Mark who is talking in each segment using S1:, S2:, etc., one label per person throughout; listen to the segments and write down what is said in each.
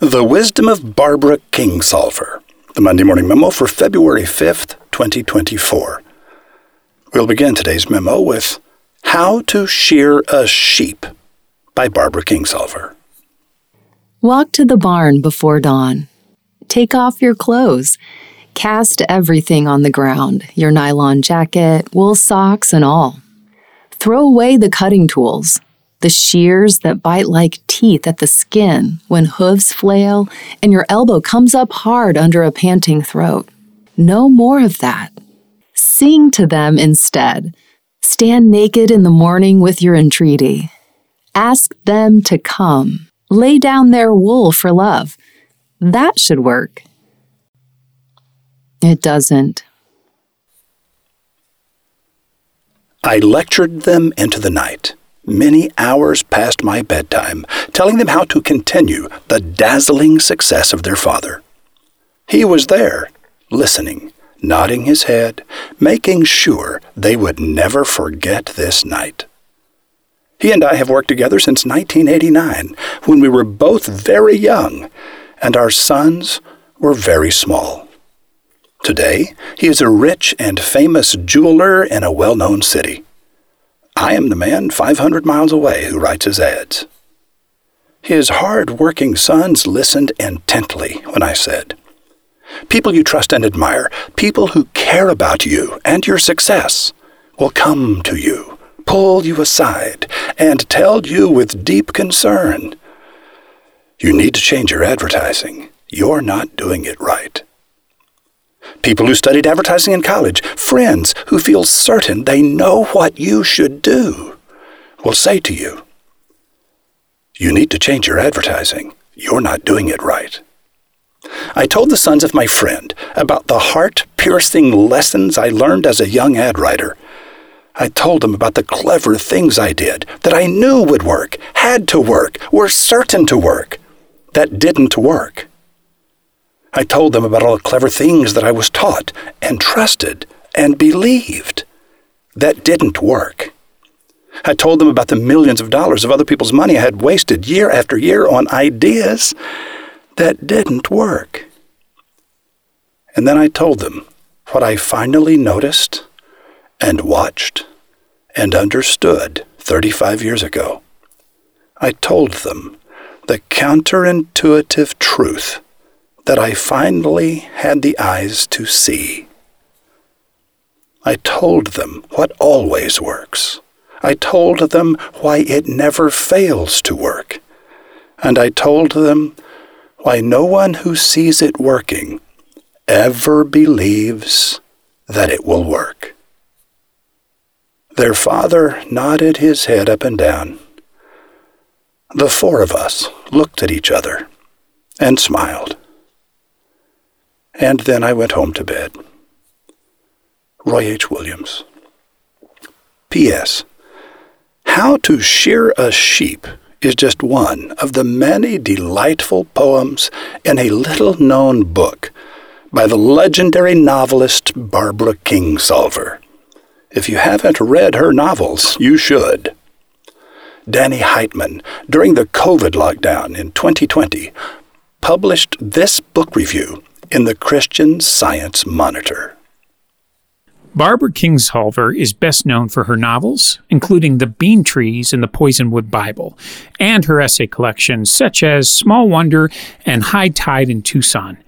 S1: The Wisdom of Barbara Kingsolver, the Monday Morning Memo for February 5th, 2024. We'll begin today's memo with How to Shear a Sheep by Barbara Kingsolver.
S2: Walk to the barn before dawn. Take off your clothes. Cast everything on the ground your nylon jacket, wool socks, and all. Throw away the cutting tools, the shears that bite like teeth at the skin when hooves flail and your elbow comes up hard under a panting throat. No more of that. Sing to them instead. Stand naked in the morning with your entreaty. Ask them to come. Lay down their wool for love. That should work. It doesn't.
S1: I lectured them into the night many hours past my bedtime, telling them how to continue the dazzling success of their father. He was there, listening, nodding his head, making sure they would never forget this night. He and I have worked together since 1989, when we were both very young and our sons were very small. Today, he is a rich and famous jeweler in a well known city. I am the man 500 miles away who writes his ads. His hard working sons listened intently when I said, People you trust and admire, people who care about you and your success, will come to you, pull you aside, and tell you with deep concern, You need to change your advertising. You're not doing it right people who studied advertising in college, friends who feel certain they know what you should do, will say to you, You need to change your advertising. You're not doing it right. I told the sons of my friend about the heart piercing lessons I learned as a young ad writer. I told them about the clever things I did that I knew would work, had to work, were certain to work, that didn't work. I told them about all the clever things that I was taught and trusted and believed that didn't work. I told them about the millions of dollars of other people's money I had wasted year after year on ideas that didn't work. And then I told them what I finally noticed and watched and understood 35 years ago. I told them the counterintuitive truth that I finally had the eyes to see. I told them what always works. I told them why it never fails to work. And I told them why no one who sees it working ever believes that it will work. Their father nodded his head up and down. The four of us looked at each other and smiled and then I went home to bed. Roy H. Williams. P.S. How to Shear a Sheep is just one of the many delightful poems in a little known book by the legendary novelist Barbara Kingsolver. If you haven't read her novels, you should. Danny Heitman, during the COVID lockdown in 2020, published this book review in the Christian Science Monitor.
S3: Barbara Kingsolver is best known for her novels, including The Bean Trees and the Poisonwood Bible, and her essay collections such as Small Wonder and High Tide in Tucson.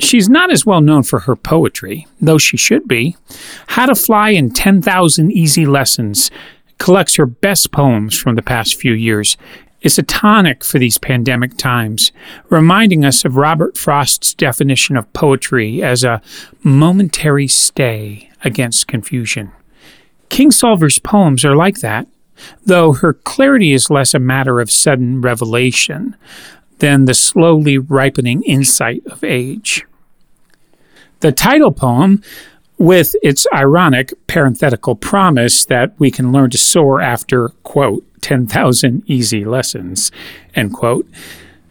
S3: She's not as well known for her poetry, though she should be. How to Fly in 10,000 Easy Lessons collects her best poems from the past few years is a tonic for these pandemic times, reminding us of Robert Frost's definition of poetry as a momentary stay against confusion. Kingsolver's poems are like that, though her clarity is less a matter of sudden revelation than the slowly ripening insight of age. The title poem, with its ironic parenthetical promise that we can learn to soar after, quote, 10,000 easy lessons, end quote,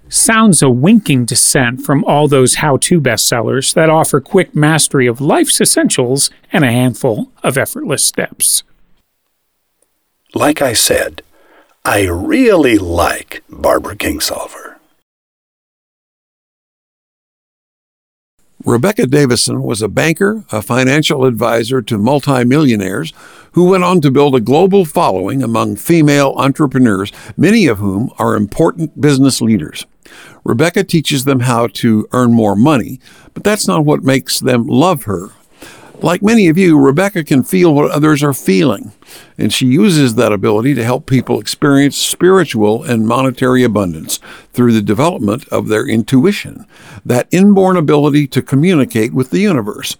S3: sounds a winking descent from all those how to bestsellers that offer quick mastery of life's essentials and a handful of effortless steps.
S1: Like I said, I really like Barbara Kingsolver.
S4: Rebecca Davison was a banker, a financial advisor to multimillionaires who went on to build a global following among female entrepreneurs, many of whom are important business leaders. Rebecca teaches them how to earn more money, but that's not what makes them love her. Like many of you, Rebecca can feel what others are feeling, and she uses that ability to help people experience spiritual and monetary abundance through the development of their intuition, that inborn ability to communicate with the universe.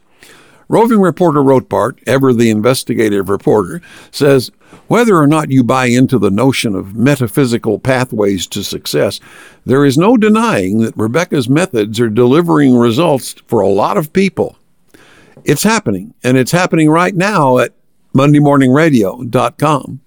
S4: Roving reporter Rotbart, ever the investigative reporter, says whether or not you buy into the notion of metaphysical pathways to success, there is no denying that Rebecca's methods are delivering results for a lot of people. It's happening, and it's happening right now at MondayMorningRadio.com.